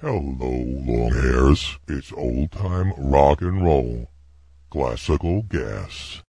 Hello, long hairs. It's old time rock and roll. Classical gas.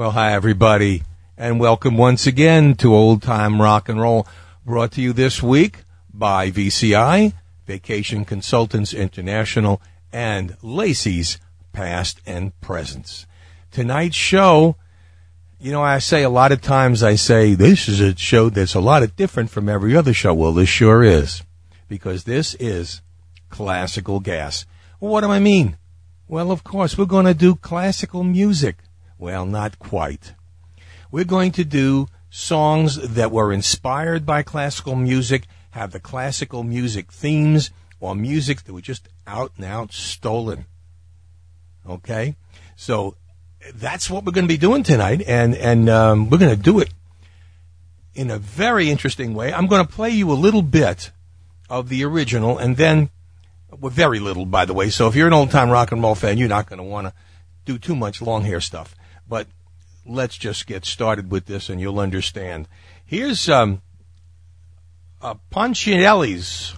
Well, hi everybody, and welcome once again to Old Time Rock and Roll, brought to you this week by VCI, Vacation Consultants International, and Lacey's Past and Presents. Tonight's show, you know, I say a lot of times, I say this is a show that's a lot of different from every other show. Well, this sure is, because this is classical gas. What do I mean? Well, of course, we're going to do classical music. Well, not quite. We're going to do songs that were inspired by classical music, have the classical music themes, or music that were just out and out stolen. Okay? So that's what we're going to be doing tonight, and, and um, we're going to do it in a very interesting way. I'm going to play you a little bit of the original, and then, well, very little, by the way. So if you're an old time rock and roll fan, you're not going to want to do too much long hair stuff. But let's just get started with this and you'll understand. Here's um, uh, Ponchielli's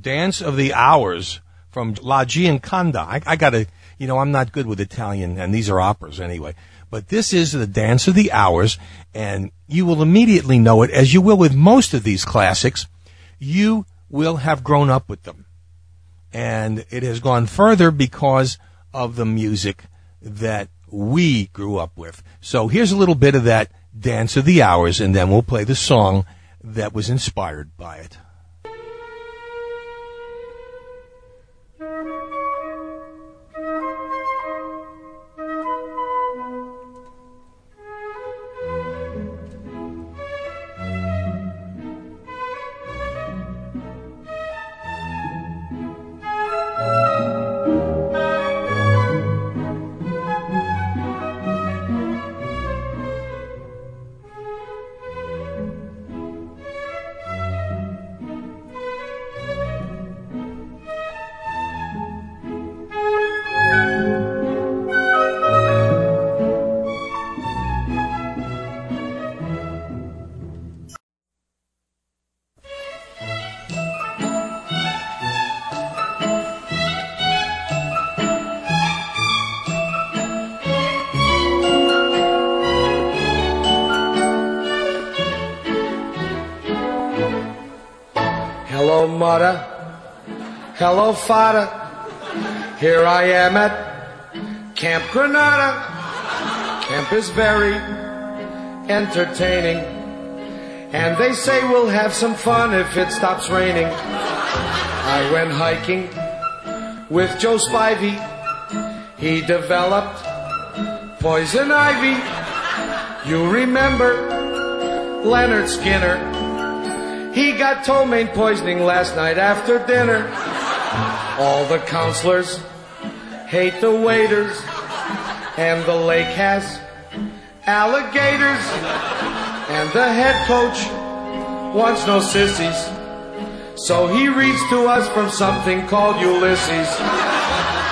Dance of the Hours from La Gioconda. I, I gotta, you know, I'm not good with Italian and these are operas anyway. But this is the Dance of the Hours and you will immediately know it as you will with most of these classics. You will have grown up with them. And it has gone further because of the music that we grew up with. So here's a little bit of that Dance of the Hours, and then we'll play the song that was inspired by it. Hello, father. Here I am at Camp Granada. Camp is very entertaining. And they say we'll have some fun if it stops raining. I went hiking with Joe Spivey. He developed poison ivy. You remember Leonard Skinner? He got ptomaine poisoning last night after dinner. All the counselors hate the waiters, and the lake has alligators, and the head coach wants no sissies. So he reads to us from something called Ulysses.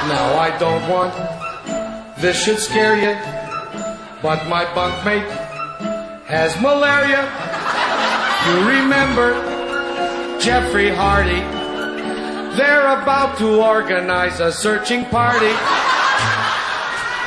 Now I don't want this should scare you, but my bunkmate has malaria. You remember Jeffrey Hardy? They're about to organize a searching party.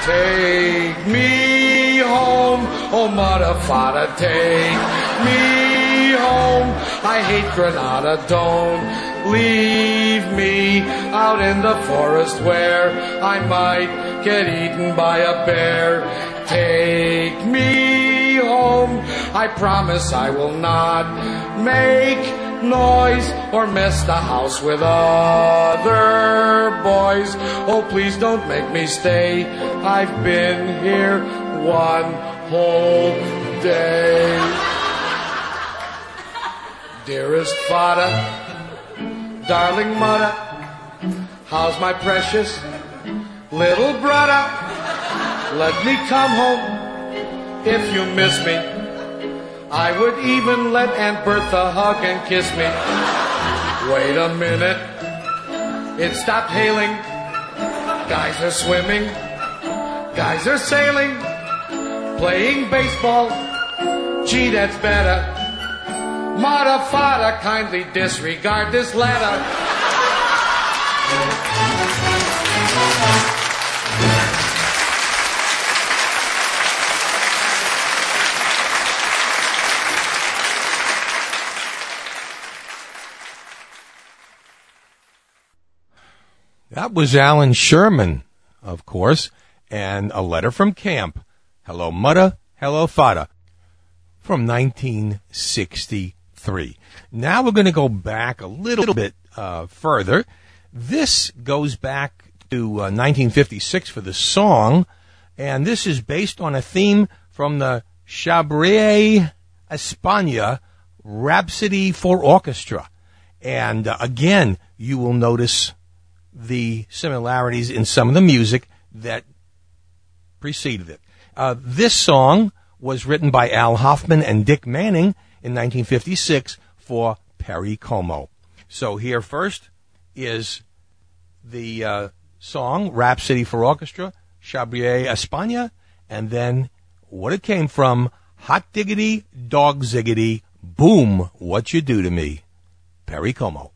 Take me home, oh mother, father, take me home. I hate Granada, don't leave me out in the forest where I might get eaten by a bear. Take me home, I promise I will not make noise or mess the house with other boys. Oh, please don't make me stay. I've been here one whole day. Dearest father, darling mother, how's my precious little brother? Let me come home if you miss me. I would even let Aunt Bertha hug and kiss me. Wait a minute. It stopped hailing. Guys are swimming. Guys are sailing. Playing baseball. Gee, that's better. Mata fata, kindly disregard this letter. That was Allan Sherman, of course, and a letter from camp. Hello, Mutta. Hello, Fada. From 1963. Now we're going to go back a little bit uh, further. This goes back to uh, 1956 for the song, and this is based on a theme from the Chabrier España Rhapsody for Orchestra. And uh, again, you will notice the similarities in some of the music that preceded it. Uh, this song was written by Al Hoffman and Dick Manning in 1956 for Perry Como. So here first is the uh, song Rhapsody for Orchestra, Chabrier España, and then what it came from, Hot Diggity, Dog Ziggity, Boom, What You Do to Me, Perry Como.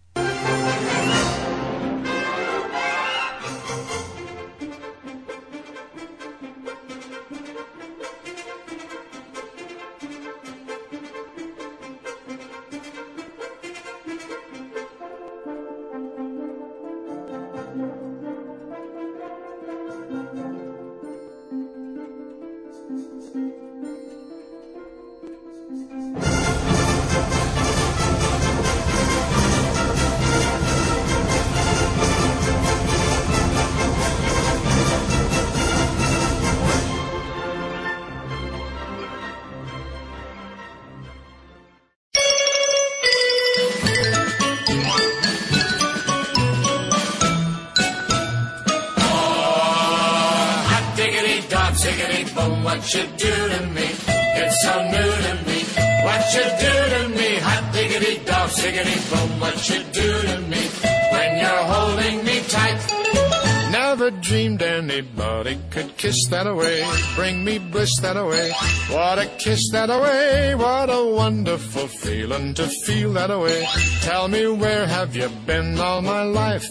That away, bring me bliss that away. What a kiss that away, what a wonderful feeling to feel that away. Tell me where have you been all my life?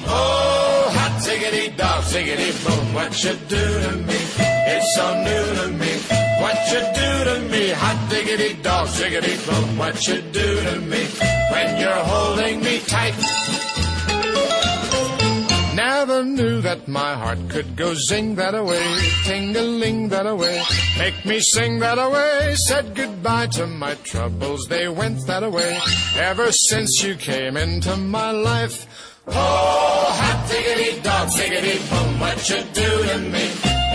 Oh, hot diggity dog, ziggity boom, what you do to me? It's so new to me. What you do to me? Hot diggity dog, ziggity boom, what you do to me? when you're holding me tight. Never knew that my heart could go zing that away, ting-a-ling that away, make me sing that away. Said goodbye to my troubles, they went that away. Ever since you came into my life, Oh, hot diggity dog, diggity boom, what you do to me?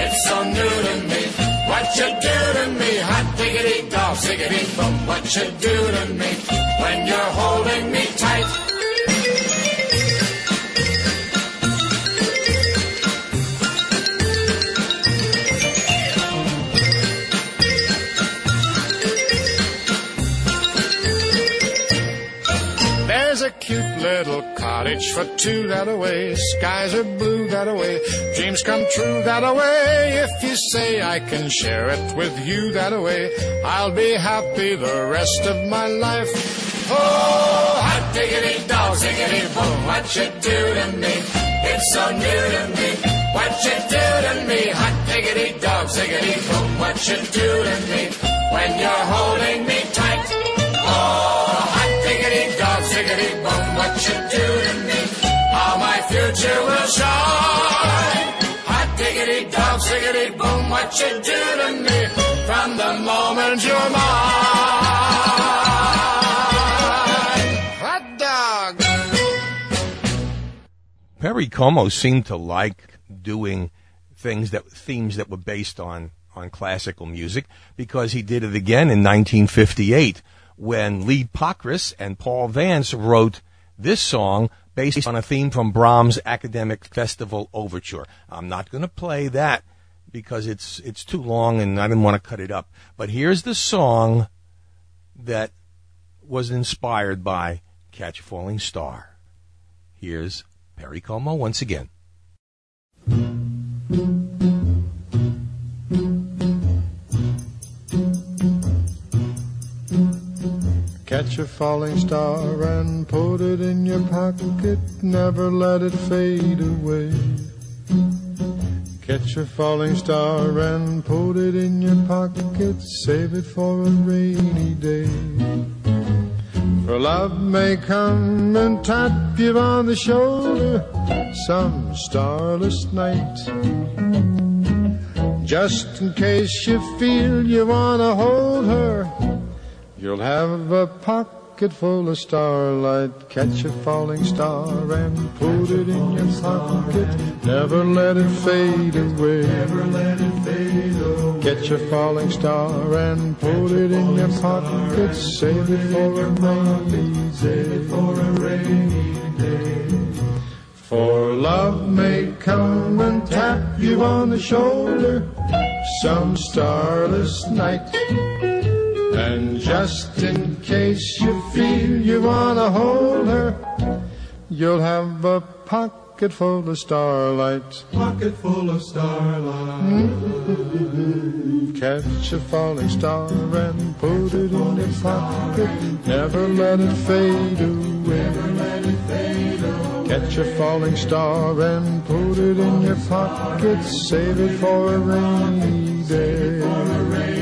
It's so new to me. What you do to me? Hot diggity dog, diggity boom, what you do to me? When you're holding me tight. Little cottage for two that away. Skies are blue that away. Dreams come true that away. If you say I can share it with you that away, I'll be happy the rest of my life. Oh, hot diggity dog, diggity boom, what you do to me? It's so new to me. What you do to me? Hot diggity dog, diggity boom, what you do to me? When you're holding me tight. Oh, hot diggity dog, diggity boom, what you do to me? How my future will shine. Hot diggity dog, diggity boom, what you do to me? From the moment you're mine. Hot dog! Perry Como seemed to like doing things that themes that were based on on classical music because he did it again in 1958 when Lee Pockriss and Paul Vance wrote this song based on a theme from Brahms' Academic Festival Overture. I'm not going to play that because it's it's too long and I didn't want to cut it up. But here's the song that was inspired by Catch a Falling Star. Here's Perry Como once again. Catch a falling star and put it in your pocket, never let it fade away. Catch a falling star and put it in your pocket, save it for a rainy day. For love may come and tap you on the shoulder some starless night. Just in case you feel you wanna hold her, You'll have a pocket full of starlight. Catch a falling star and put it in your pocket. Never let it fade away. Never let it fade away. Catch a falling star and put it in your pocket. Save it for a rainy day. For a rainy day. For love may come and tap you on the shoulder some starless night. And just in case you feel you wanna hold her, you'll have a pocket full of starlight. Pocket full of starlight. Catch a falling star and put it in your pocket. Never let it fade away. Never let it fade away. Catch a falling star and put it in your pocket. Save it for a rainy day.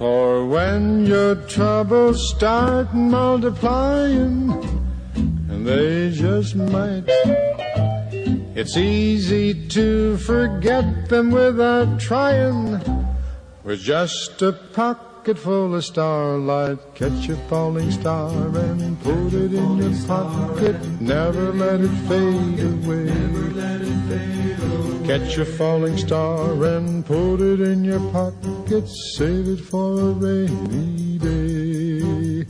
For when your troubles start multiplying, and they just might, it's easy to forget them without trying. With just a pocket full of starlight, catch a falling star and put it in your pocket. Never let it fade away. Catch a falling star and put it in your pocket. Save it for a rainy day.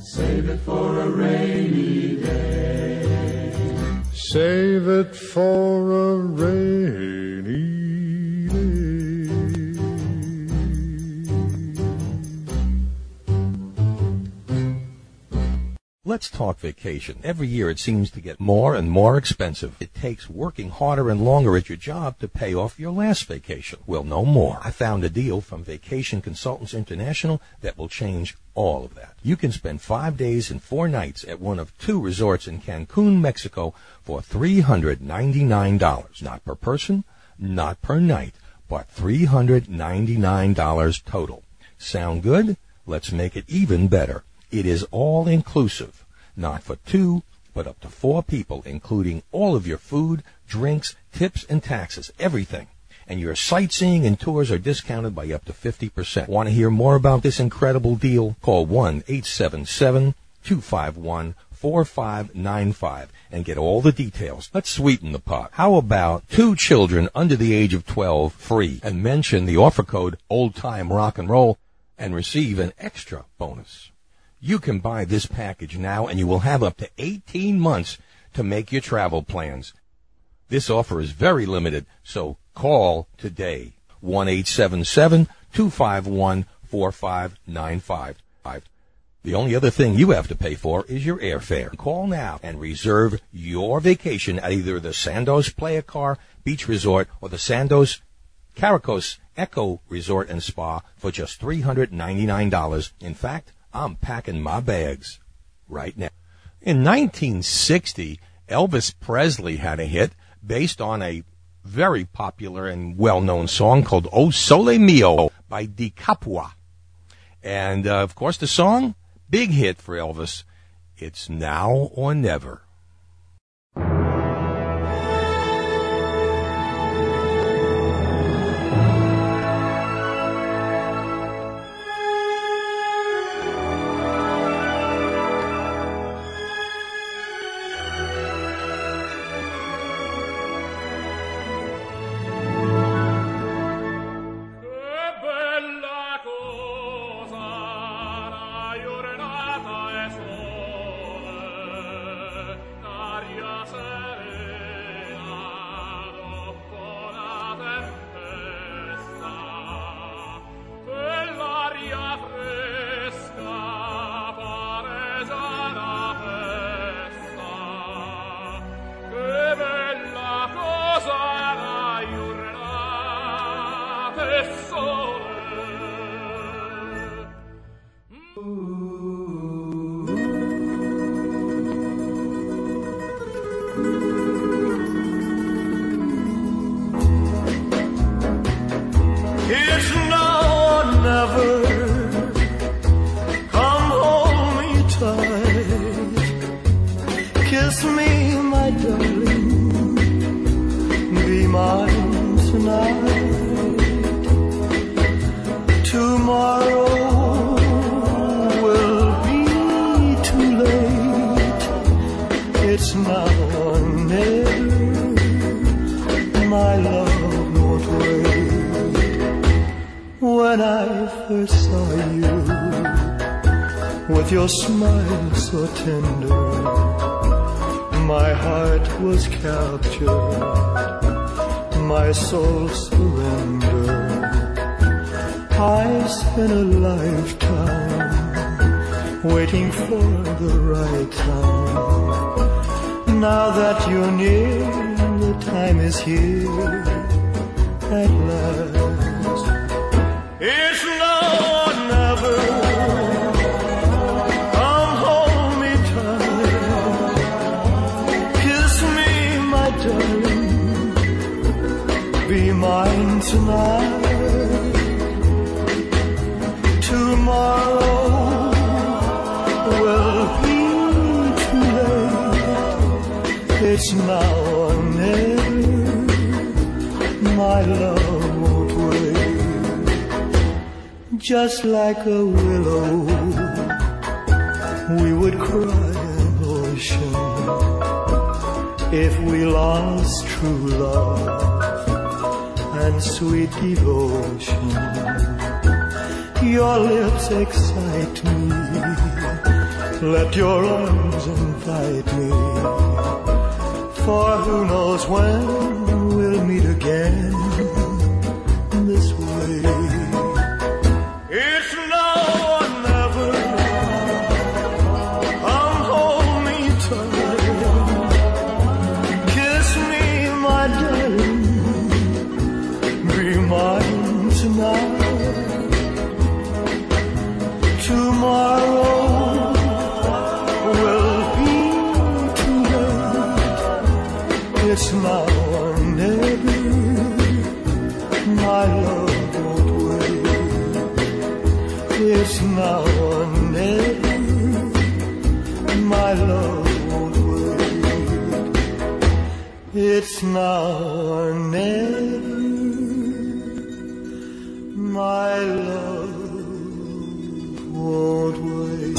Save it for a rainy day. Save it for a rainy Let's talk vacation. Every year it seems to get more and more expensive. It takes working harder and longer at your job to pay off your last vacation. Well, no more. I found a deal from Vacation Consultants International that will change all of that. You can spend five days and four nights at one of two resorts in Cancun, Mexico for $399. Not per person, not per night, but $399 total. Sound good? let's make it even better. It is all inclusive, not for two, but up to four people, including all of your food, drinks, tips, and taxes, everything. And your sightseeing and tours are discounted by up to 50%. Want to hear more about this incredible deal? Call 1-877-251-4595 and get all the details. Let's sweeten the pot. How about two children under the age of 12 free and mention the offer code old time rock and roll and receive an extra bonus. You can buy this package now and you will have up to 18 months to make your travel plans. This offer is very limited, so call today. 1-877-251-4595. The only other thing you have to pay for is your airfare. Call now and reserve your vacation at either the Sandos Playacar Beach Resort or the Sandos Caracol Eco Resort and Spa for just $399. In fact, I'm packing my bags right now. In 1960, Elvis Presley had a hit based on a very popular and well-known song called O Sole Mio by Di Capua. And uh, of course the song, big hit for Elvis. It's now or never. Lifetime waiting for the right time. Now that you're near, the time is here at last. It's It's now or never. My love won't wait just like a willow. We would cry an ocean if we lost true love and sweet devotion. Your lips excite me. Let your arms invite me. For who knows when we'll meet again It's now or never. My love won't wait.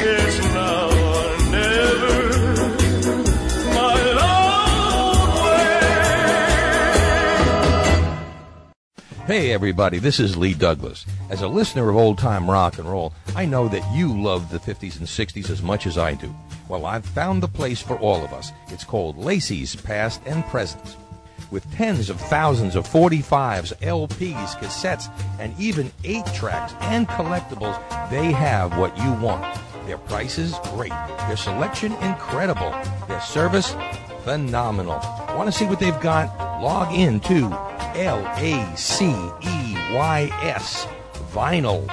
It's now or never. My love wait. Hey, everybody, this is Lee Douglas. As a listener of old time rock and roll, I know that you love the 50s and 60s as much as I do. Well, I've found the place for all of us. It's called Lacey's Past and Present. With tens of thousands of 45s, LPs, cassettes, and even 8 tracks and collectibles, they have what you want. Their prices, great. Their selection, incredible. Their service, phenomenal. Want to see what they've got? Log in to L A C E Y S vinyl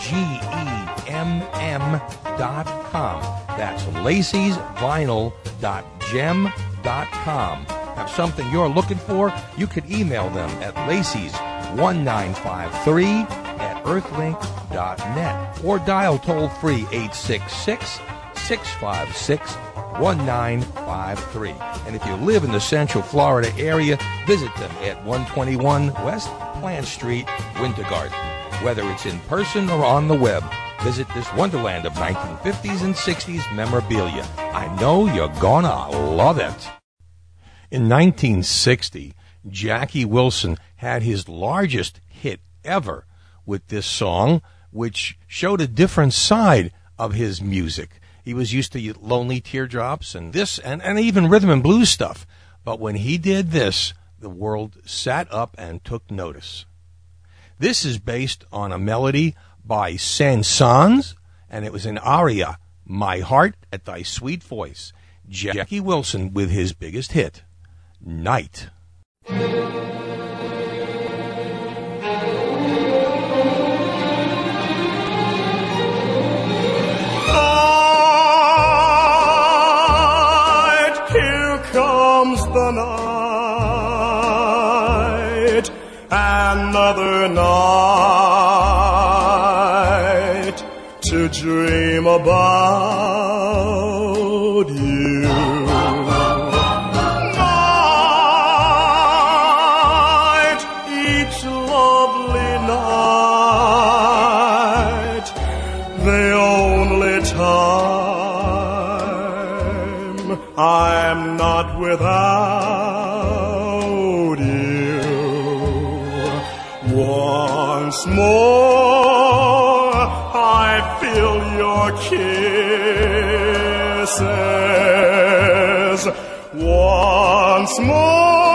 G E M M dot com. That's Lacey's vinyl dot gem dot com. Have something you're looking for? You could email them at Lacey's 1953 at earthlink.net or dial toll free 866 656 1953. And if you live in the Central Florida area, visit them at 121 West Plant Street, Winter Garden. Whether it's in person or on the web, visit this wonderland of 1950s and 60s memorabilia. I know you're gonna love it. In 1960, Jackie Wilson had his largest hit ever with this song, which showed a different side of his music. He was used to lonely teardrops and this and, and even rhythm and blues stuff. But when he did this, the world sat up and took notice. This is based on a melody by Saint-Saëns, and it was an aria, My Heart at Thy Sweet Voice. Jackie Wilson with his biggest hit, Night. night, here comes the night, another night to dream about you. Night, each lovely night, the only time I'm not without kisses. Once more,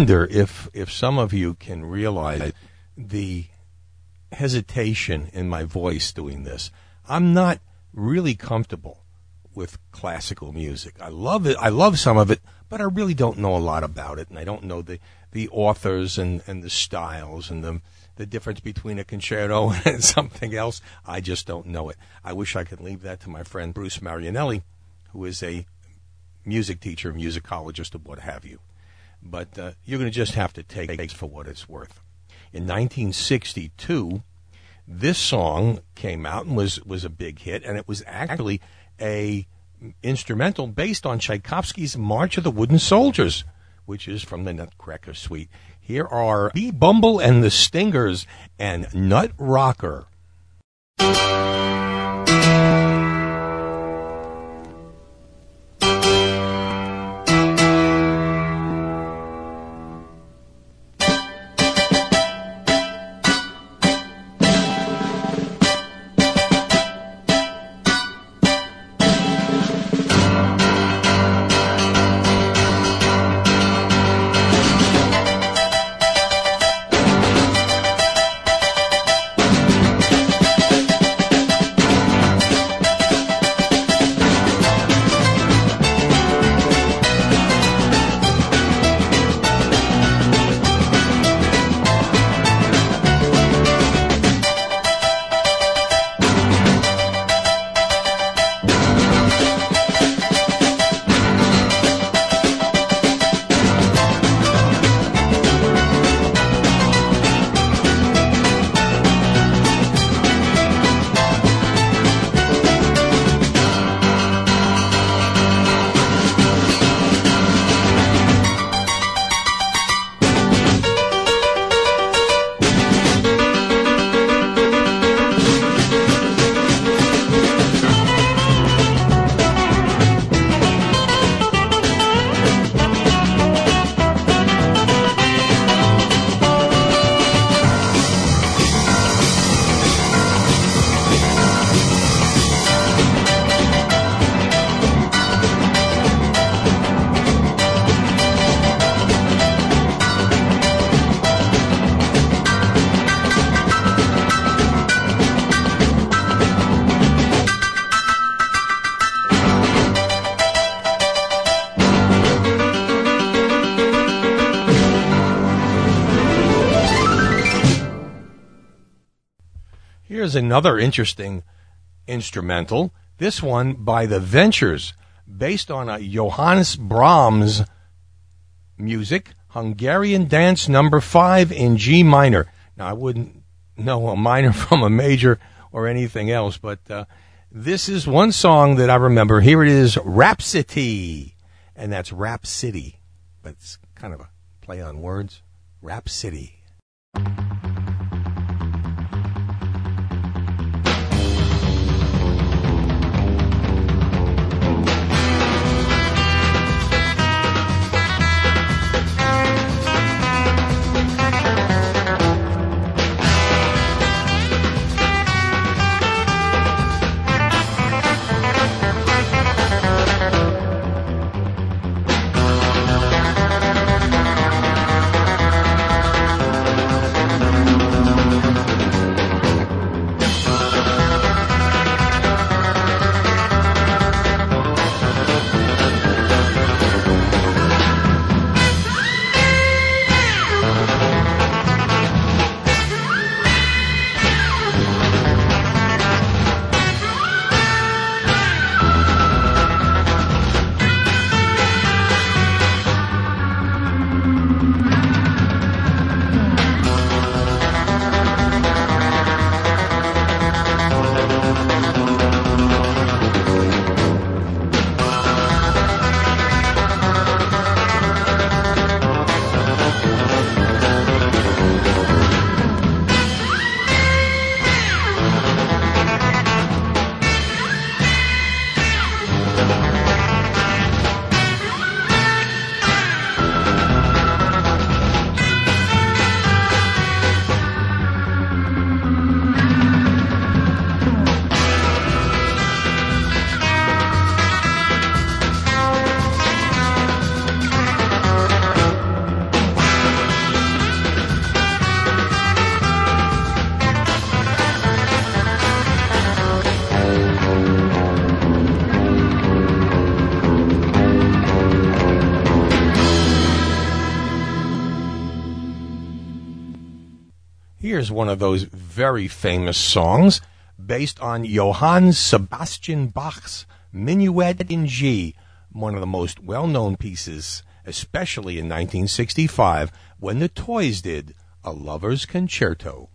wonder if if some of you can realize the hesitation in my voice doing this. I'm not really comfortable with classical music. I love it. I love some of it, but I really don't know a lot about it, and I don't know the the authors and and the styles and the the difference between a concerto and something else. I just don't know it. I wish I could leave that to my friend Bruce Marianelli, who is a music teacher, musicologist, or what have you. But uh, you're going to just have to take it for what it's worth. In 1962, this song came out and was was a big hit, and it was actually a instrumental based on Tchaikovsky's March of the Wooden Soldiers, which is from the Nutcracker Suite. Here are B. Bumble and the Stingers and Nut Rocker. Here's another interesting instrumental. This one by the Ventures, based on a Johannes Brahms music, Hungarian Dance Number Five in G minor. Now I wouldn't know a minor from a major or anything else, but uh, this is one song that I remember. Here it is, Rhapsody, and that's Rhapsody, but it's kind of a play on words. Rap Here's one of those very famous songs based on Johann Sebastian Bach's Minuet in G, one of the most well known pieces, especially in 1965 when the Toys did A Lover's Concerto.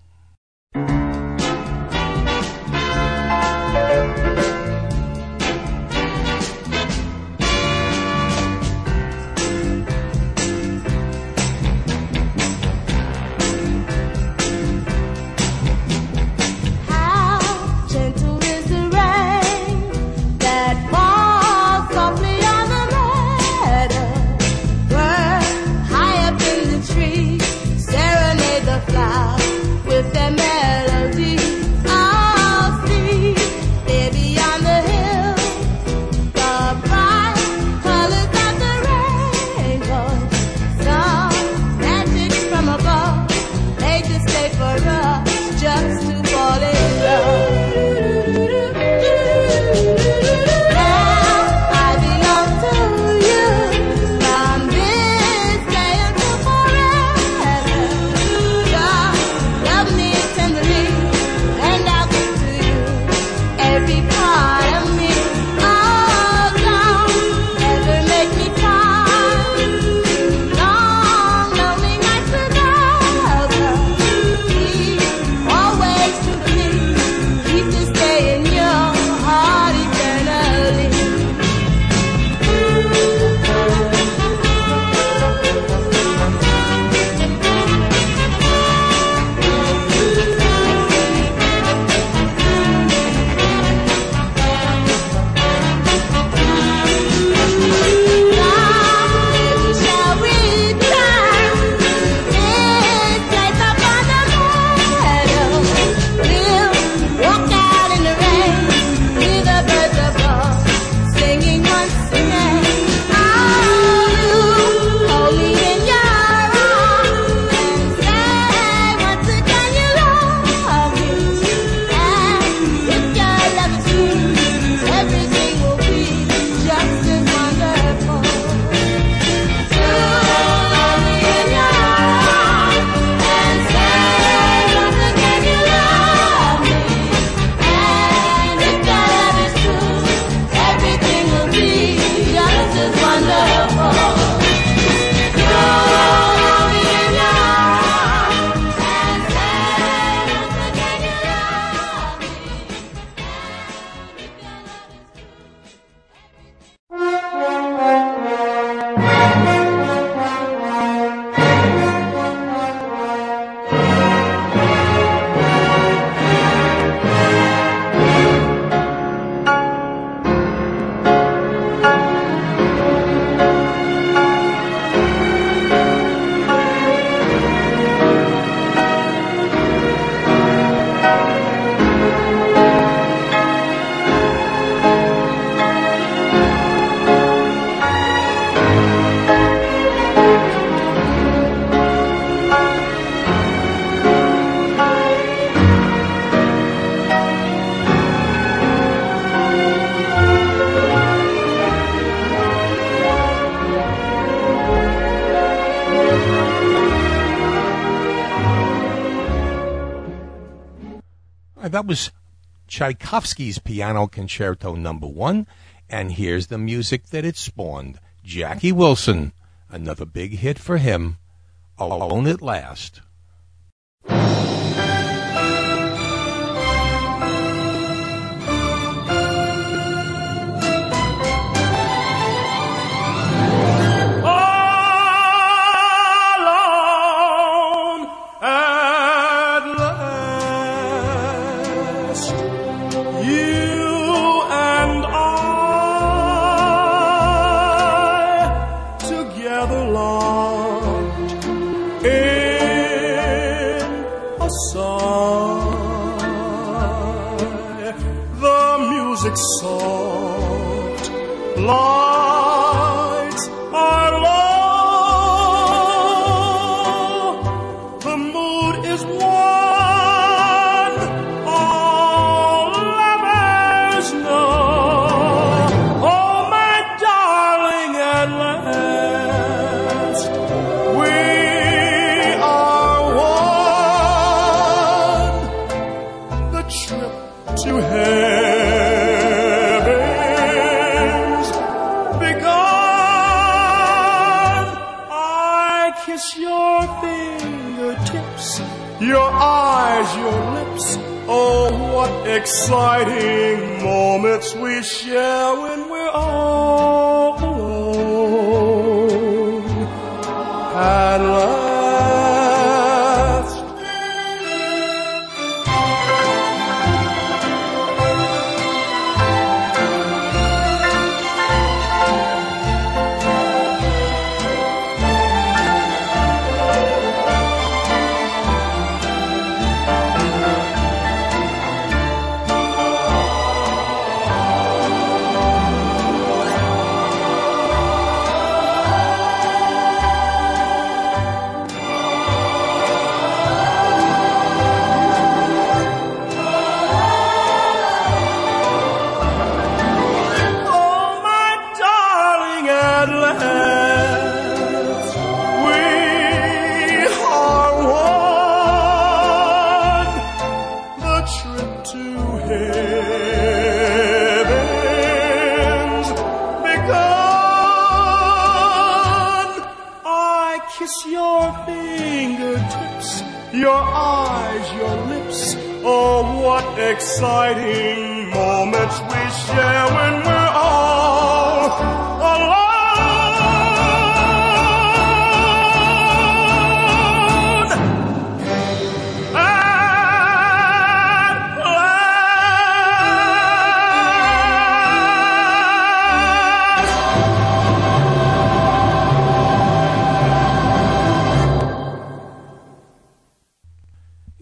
Tchaikovsky's Piano Concerto Number no. 1, and here's the music that it spawned. Jackie Wilson, another big hit for him, Alone at Last. What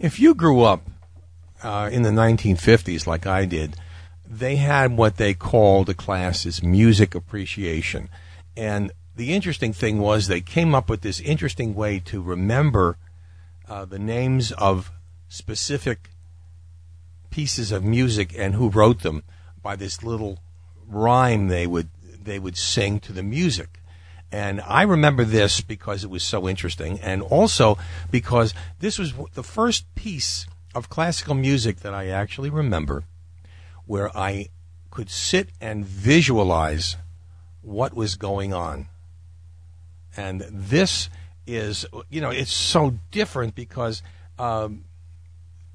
If you grew up uh, in the 1950s like I did, they had what they called a class as music appreciation. And the interesting thing was they came up with this interesting way to remember uh, the names of specific pieces of music and who wrote them by this little rhyme they would they would sing to the music. And I remember this because it was so interesting, and also because this was the first piece of classical music that I actually remember where I could sit and visualize what was going on. And this is, you know, it's so different because um,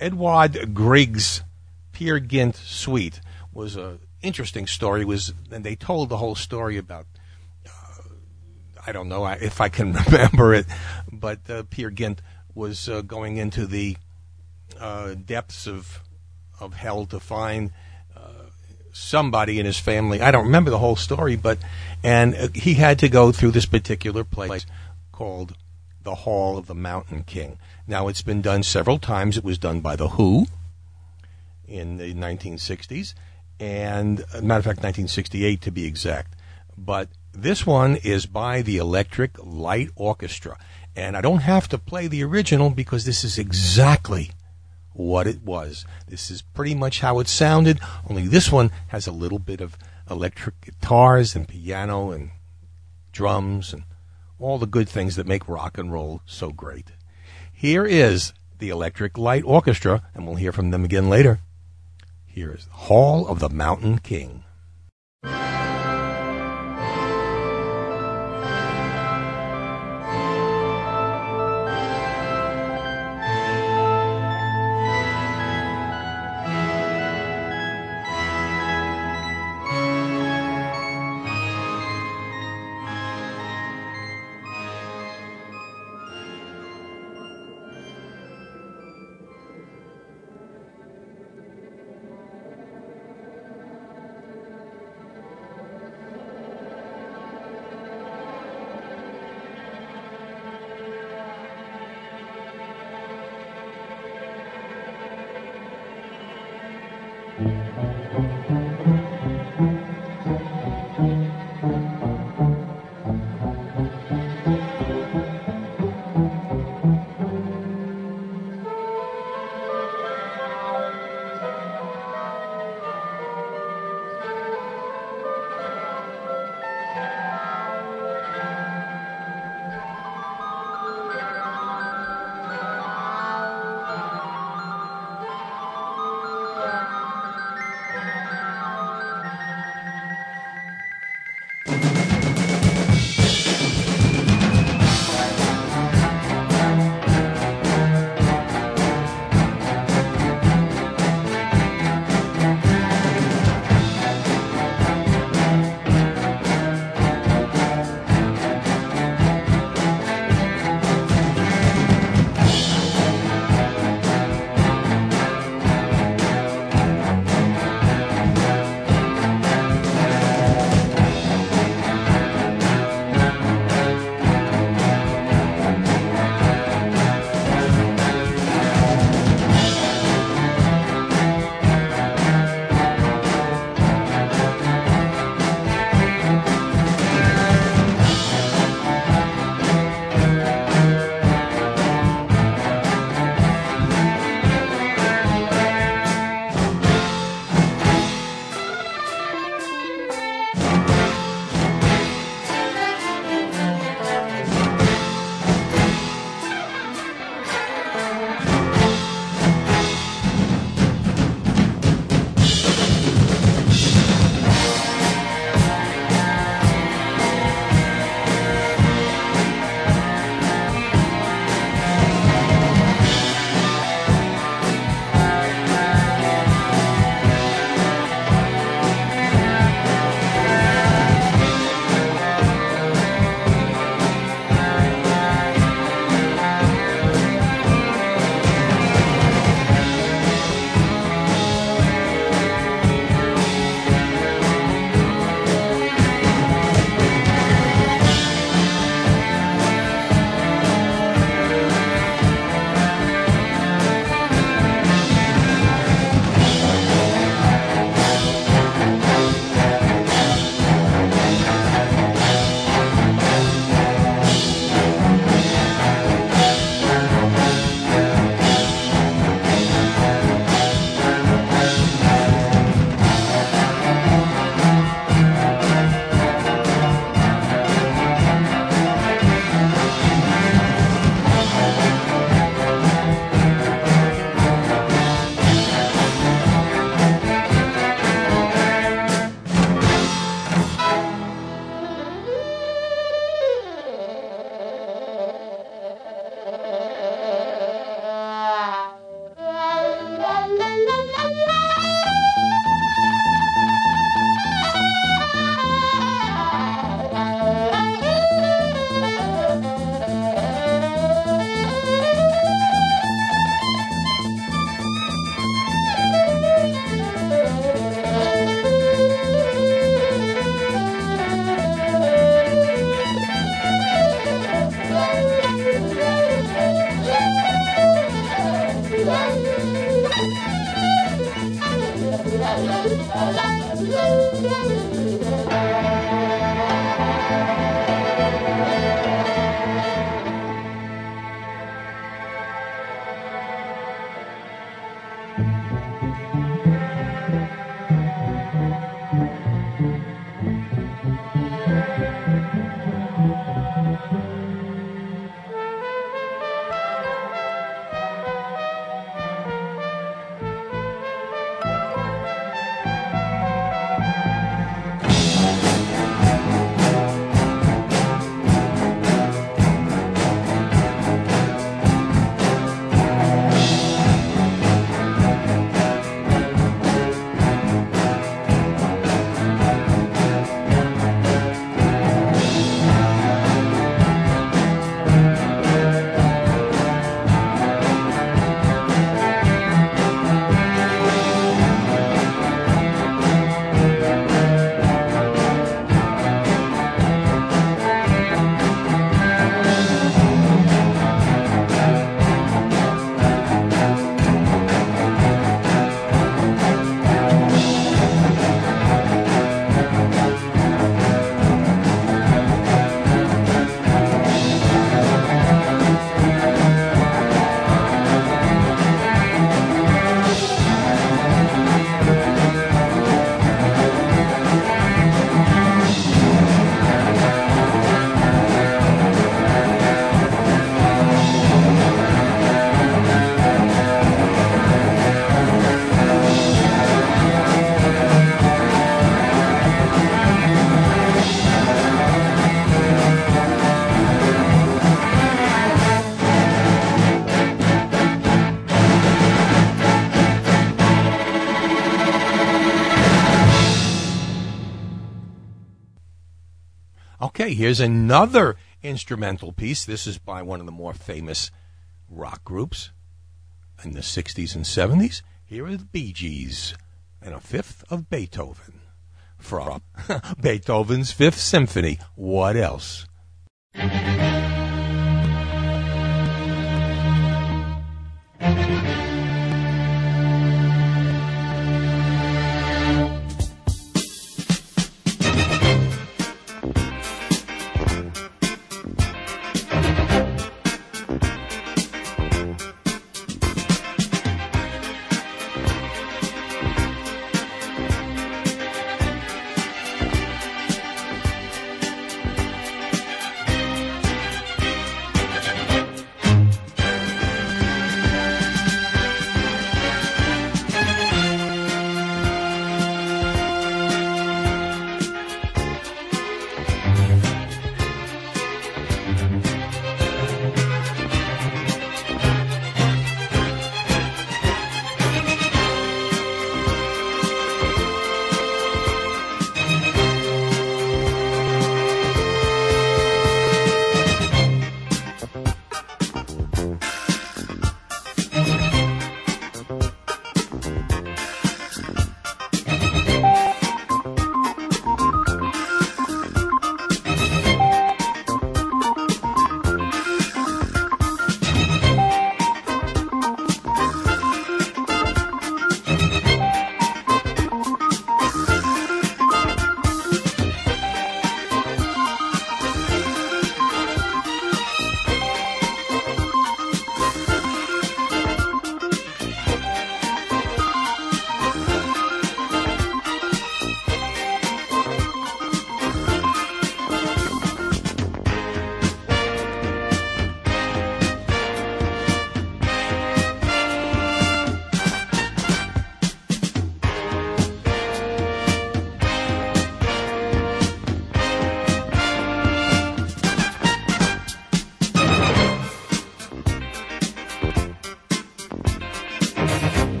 Edward Grieg's Peer Gynt Suite was a interesting story. Was and they told the whole story about I don't know if I can remember it, but uh, Peer Gynt was uh, going into the uh, depths of of hell to find uh, somebody in his family. I don't remember the whole story, but and uh, he had to go through this particular place called the Hall of the Mountain King. Now it's been done several times. It was done by the Who in the 1960s, and uh, matter of fact, 1968 to be exact. But this one is by the Electric Light Orchestra, and I don't have to play the original because this is exactly what it was. This is pretty much how it sounded, only this one has a little bit of electric guitars and piano and drums and all the good things that make rock and roll so great. Here is the Electric Light Orchestra, and we'll hear from them again later. Here is Hall of the Mountain King. here's another instrumental piece. This is by one of the more famous rock groups in the 60s and 70s. Here are the Bee Gees and a fifth of Beethoven from Beethoven's Fifth Symphony. What else?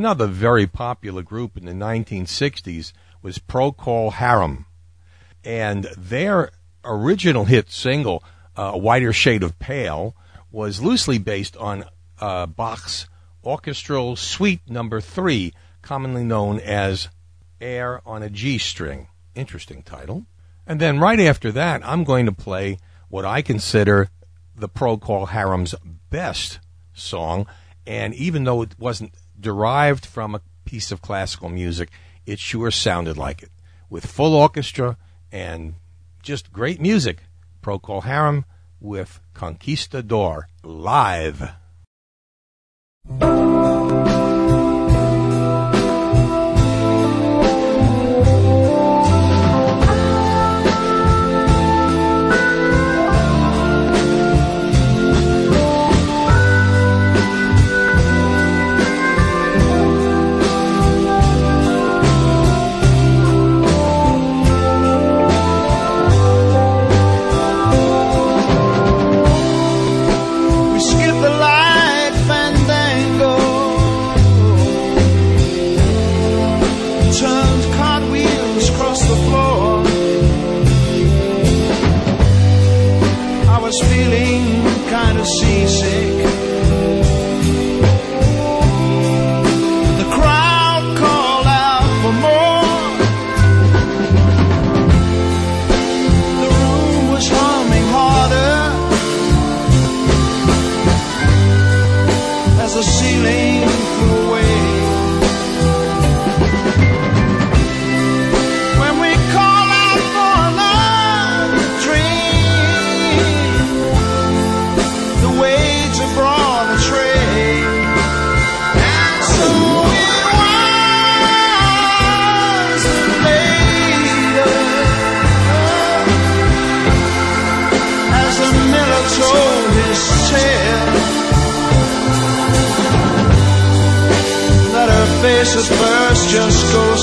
Another very popular group in the 1960s was Procol Harum. And their original hit single, uh, A Whiter Shade of Pale, was loosely based on uh, Bach's Orchestral Suite Number 3, commonly known as Air on a G String. Interesting title. And then right after that, I'm going to play what I consider the Procol Harum's best song. And even though it wasn't derived from a piece of classical music, it sure sounded like it. With full orchestra and just great music. Procol Harum with Conquistador live.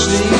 Just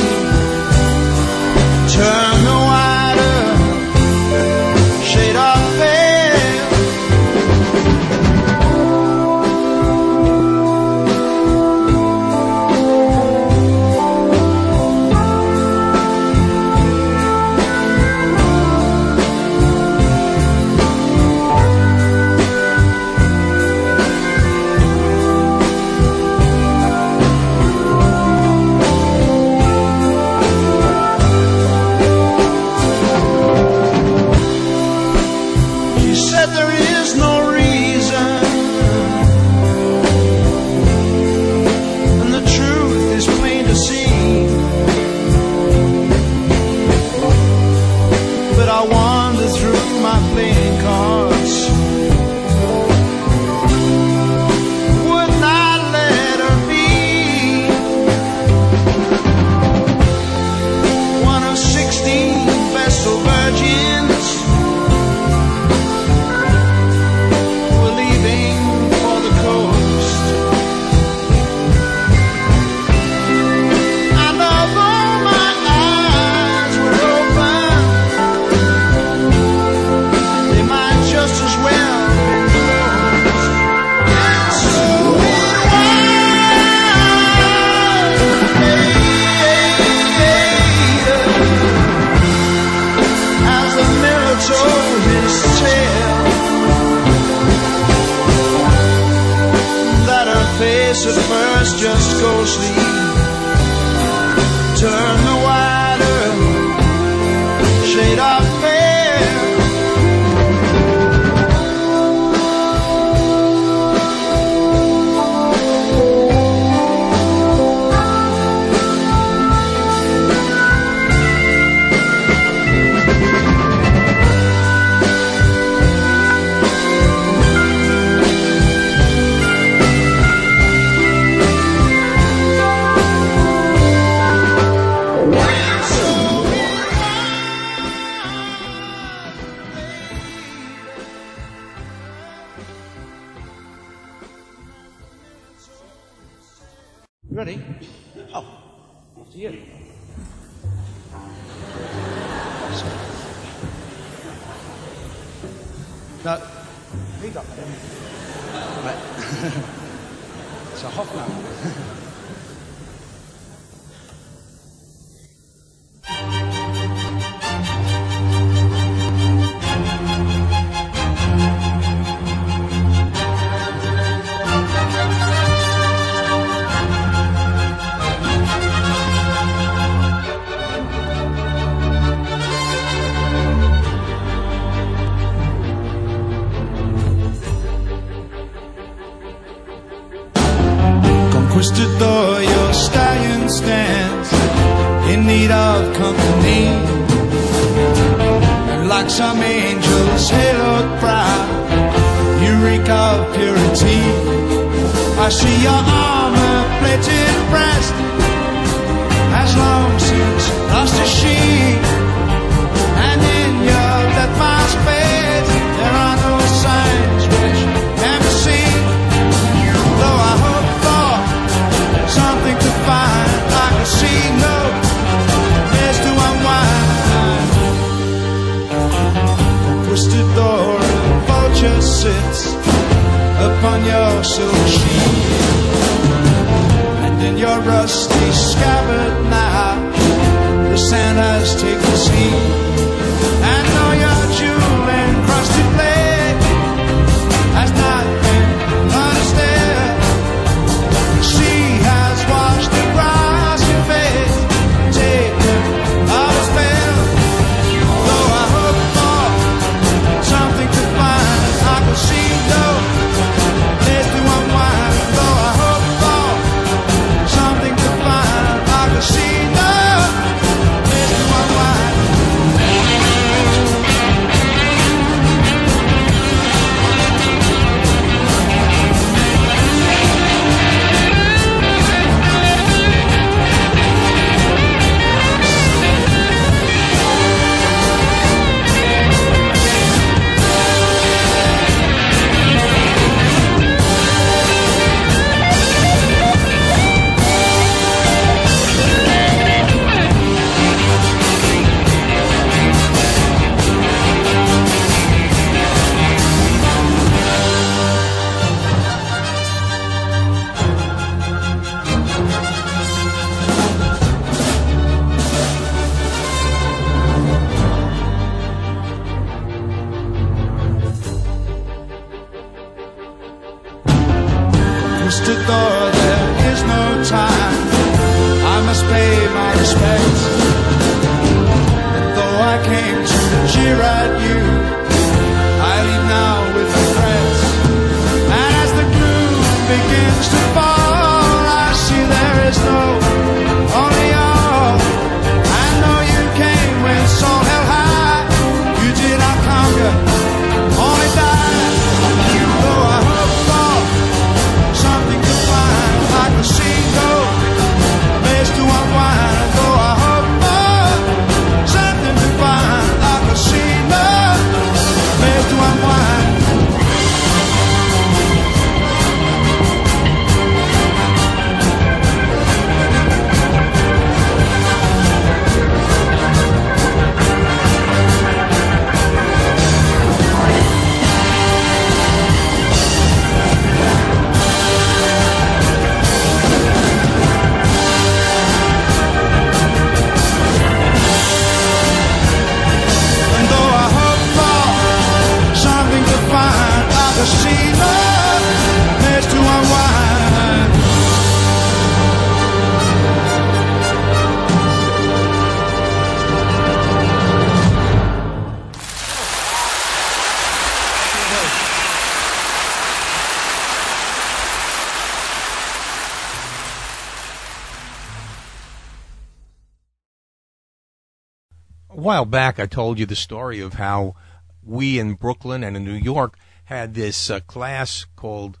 I told you the story of how we in Brooklyn and in New York had this uh, class called,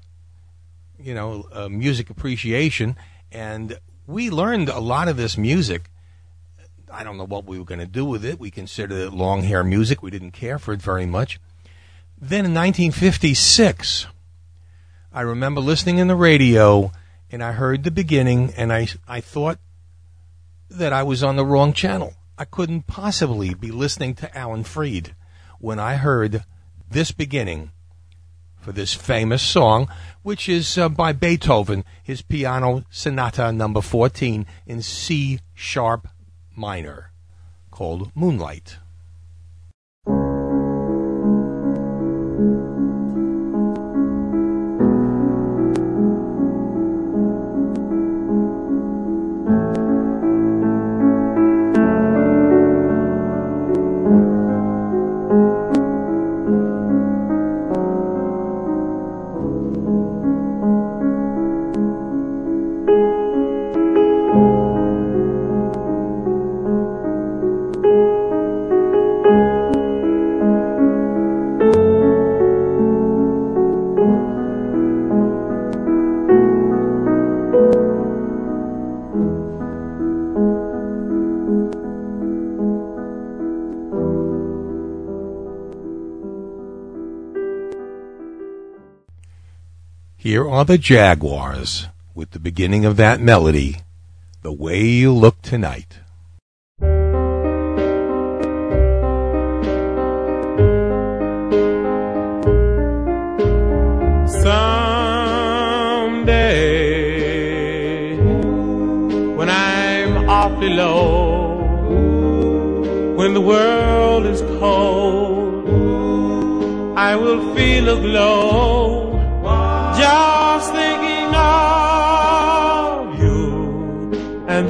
you know, uh, music appreciation, and we learned a lot of this music. I don't know what we were going to do with it. We considered it long hair music. We didn't care for it very much. Then in 1956, I remember listening in the radio, and I heard the beginning, and I I thought that I was on the wrong channel. I couldn't possibly be listening to Alan Freed when I heard this beginning for this famous song, which is uh, by Beethoven, his piano sonata number 14 in C sharp minor, called Moonlight. Here are the Jaguars with the beginning of that melody, The Way You Look Tonight. Someday, when I'm awfully low, when the world is cold, I will feel a glow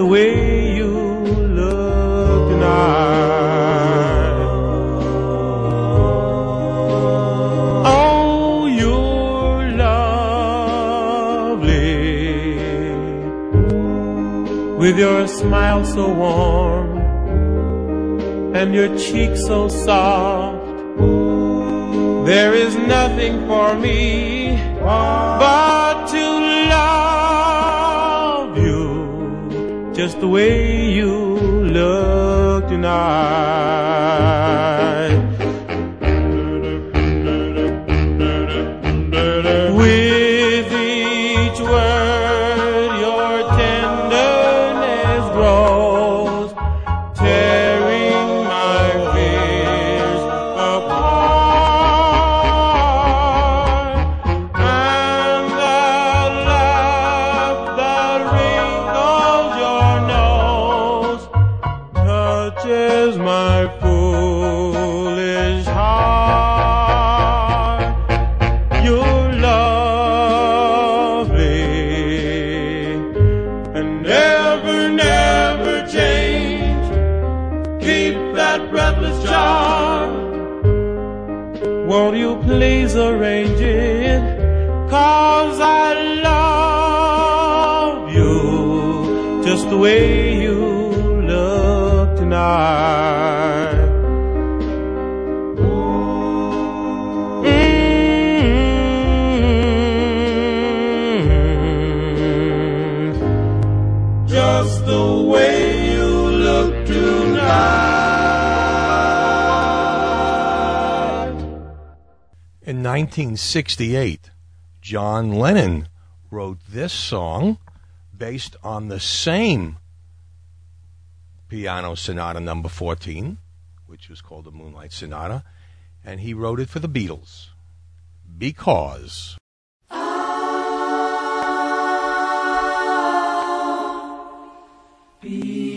way you look tonight. Oh, you're lovely with your smile so warm and your cheek so soft. There is nothing for me but just the way you look tonight. Please arrange it? Cause I love you just the way 1968, John Lennon wrote this song based on the same piano sonata number 14, which was called the Moonlight Sonata, and he wrote it for the Beatles. Because. Ah, because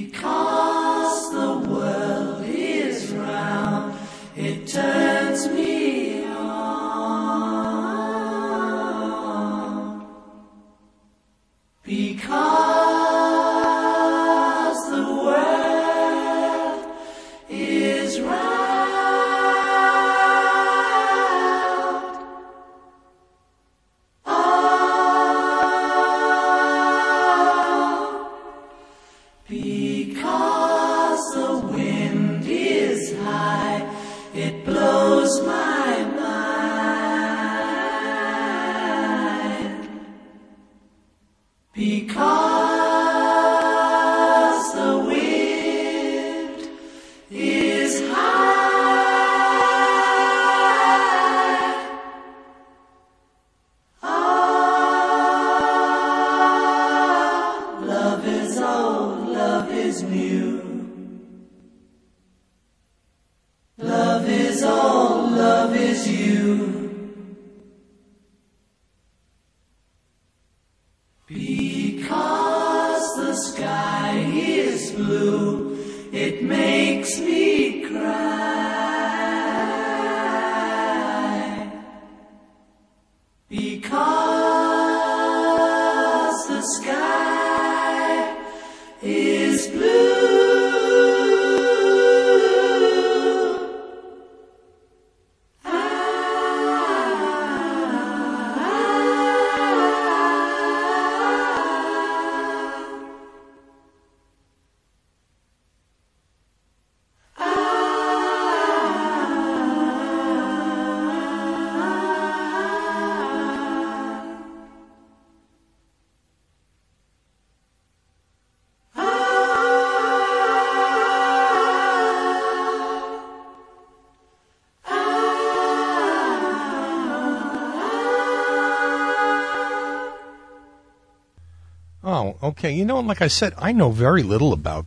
Okay, you know, like I said, I know very little about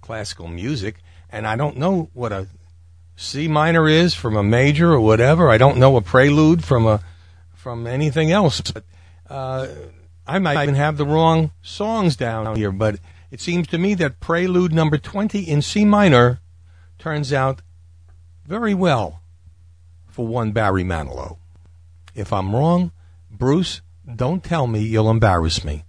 classical music, and I don't know what a C minor is from a major or whatever. I don't know a prelude from a from anything else. But uh, I might even have the wrong songs down here. But it seems to me that prelude number twenty in C minor turns out very well for one Barry Manilow. If I'm wrong, Bruce, don't tell me you'll embarrass me.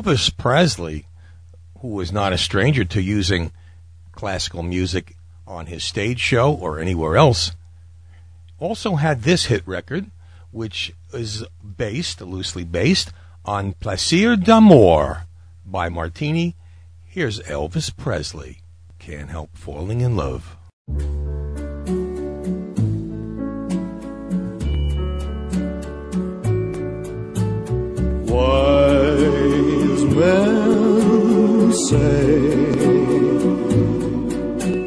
Elvis Presley, who was not a stranger to using classical music on his stage show or anywhere else, also had this hit record, which is based, loosely based, on Plaisir d'amour by Martini. Here's Elvis Presley. Can't help falling in love. Men say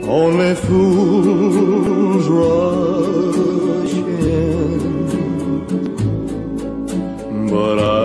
only fools rush in, but I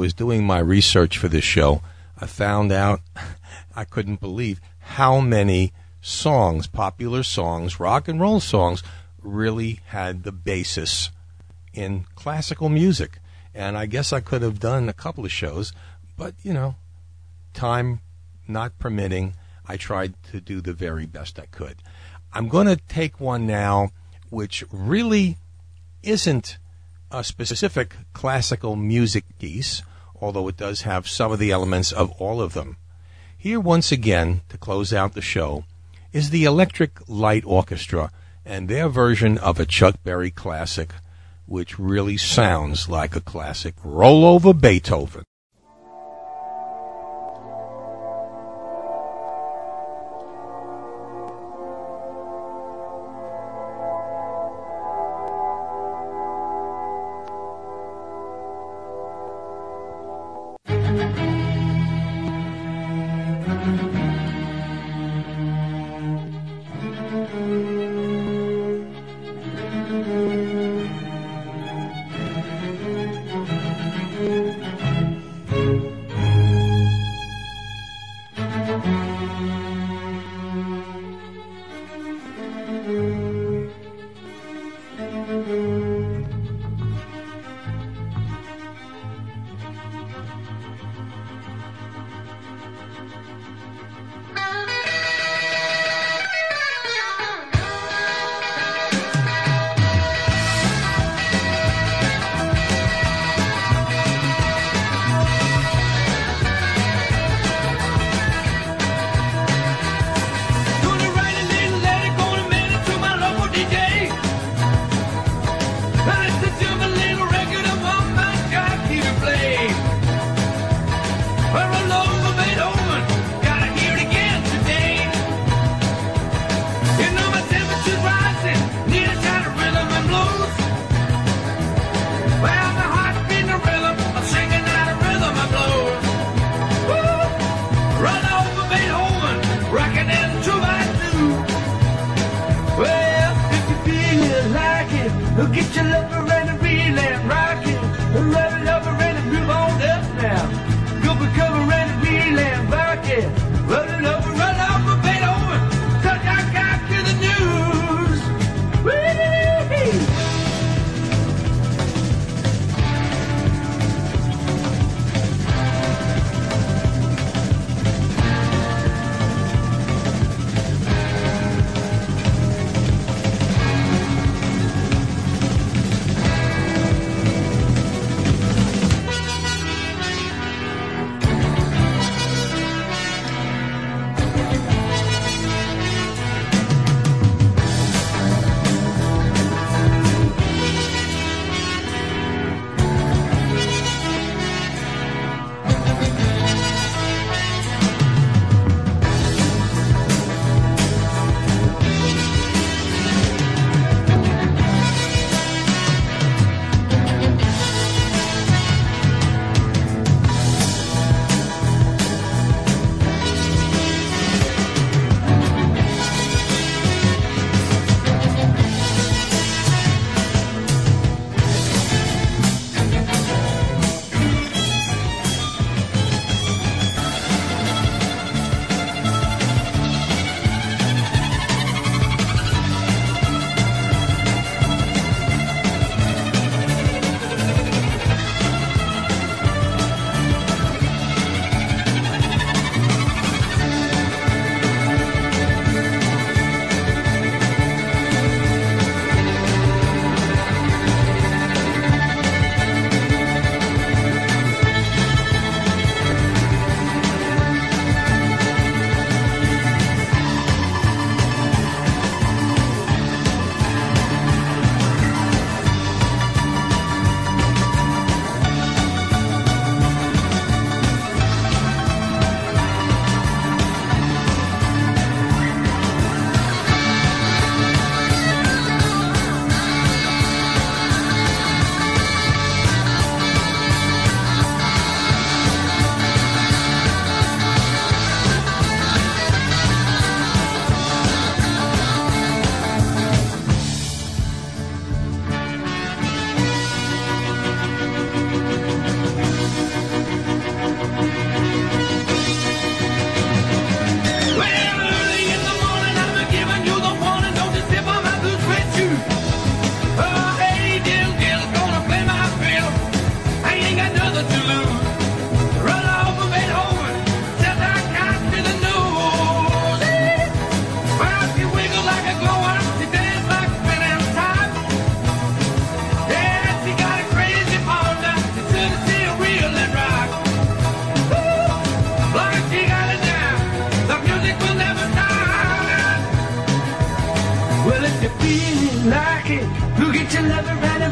was doing my research for this show, I found out I couldn't believe how many songs, popular songs, rock and roll songs, really had the basis in classical music. And I guess I could have done a couple of shows, but, you know, time not permitting, I tried to do the very best I could. I'm going to take one now which really isn't a specific classical music piece, although it does have some of the elements of all of them. Here, once again, to close out the show, is the Electric Light Orchestra and their version of a Chuck Berry classic, which really sounds like a classic. Roll over Beethoven.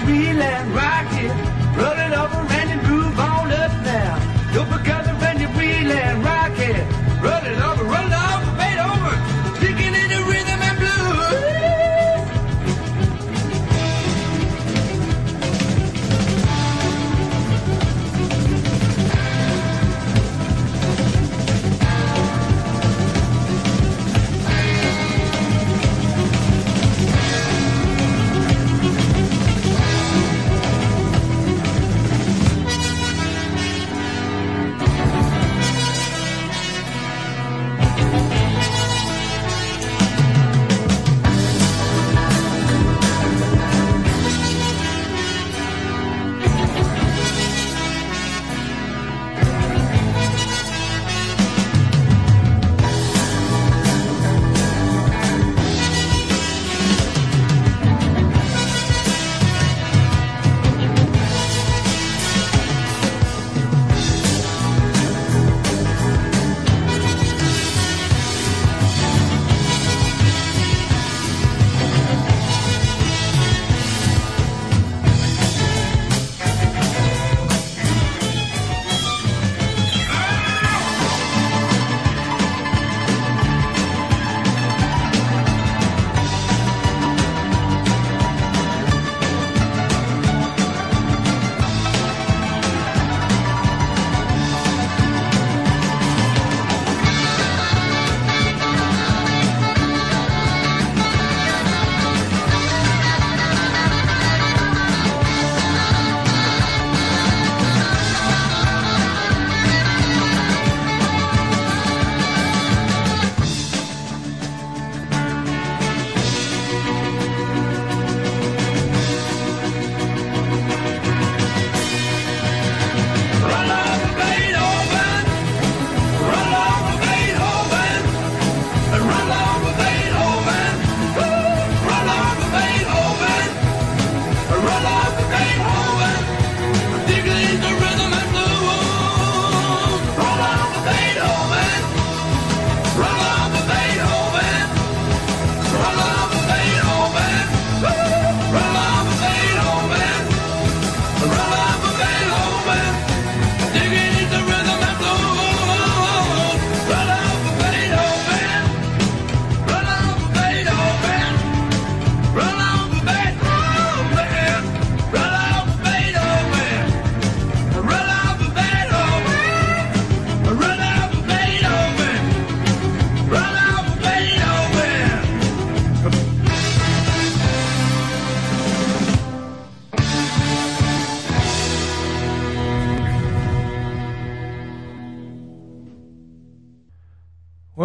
Lover and a reel and rock it. Roll it over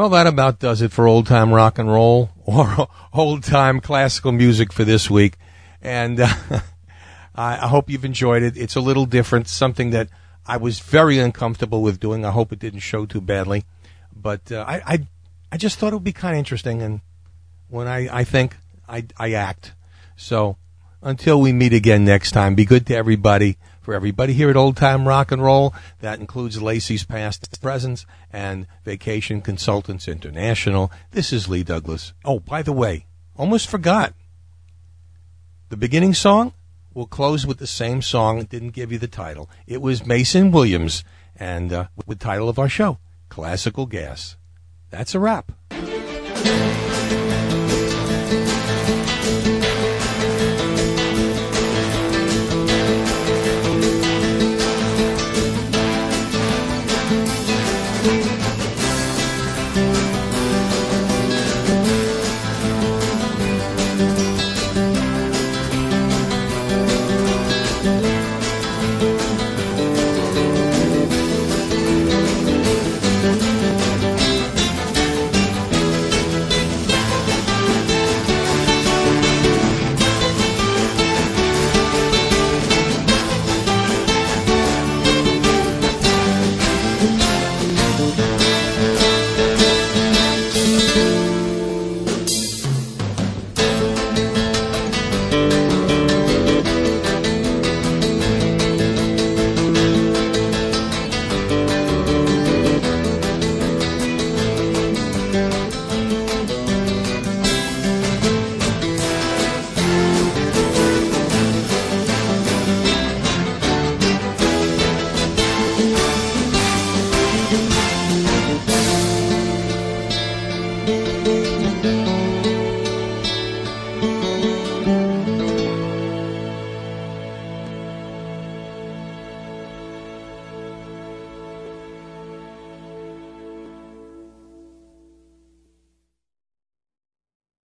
Well, that about does it for old time rock and roll or old time classical music for this week. And uh, I hope you've enjoyed it. It's a little different, something that I was very uncomfortable with doing. I hope it didn't show too badly, but uh, I, I I just thought it would be kind of interesting. And when I I think I I act. So until we meet again next time, be good to everybody. For everybody here at Old Time Rock and Roll, that includes Lacey's Past Presents and Vacation Consultants International. This is Lee Douglas. Oh, by the way, almost forgot. The beginning song will close with the same song. It didn't give you the title. It was Mason Williams and uh, with the title of our show, Classical Gas. That's a wrap.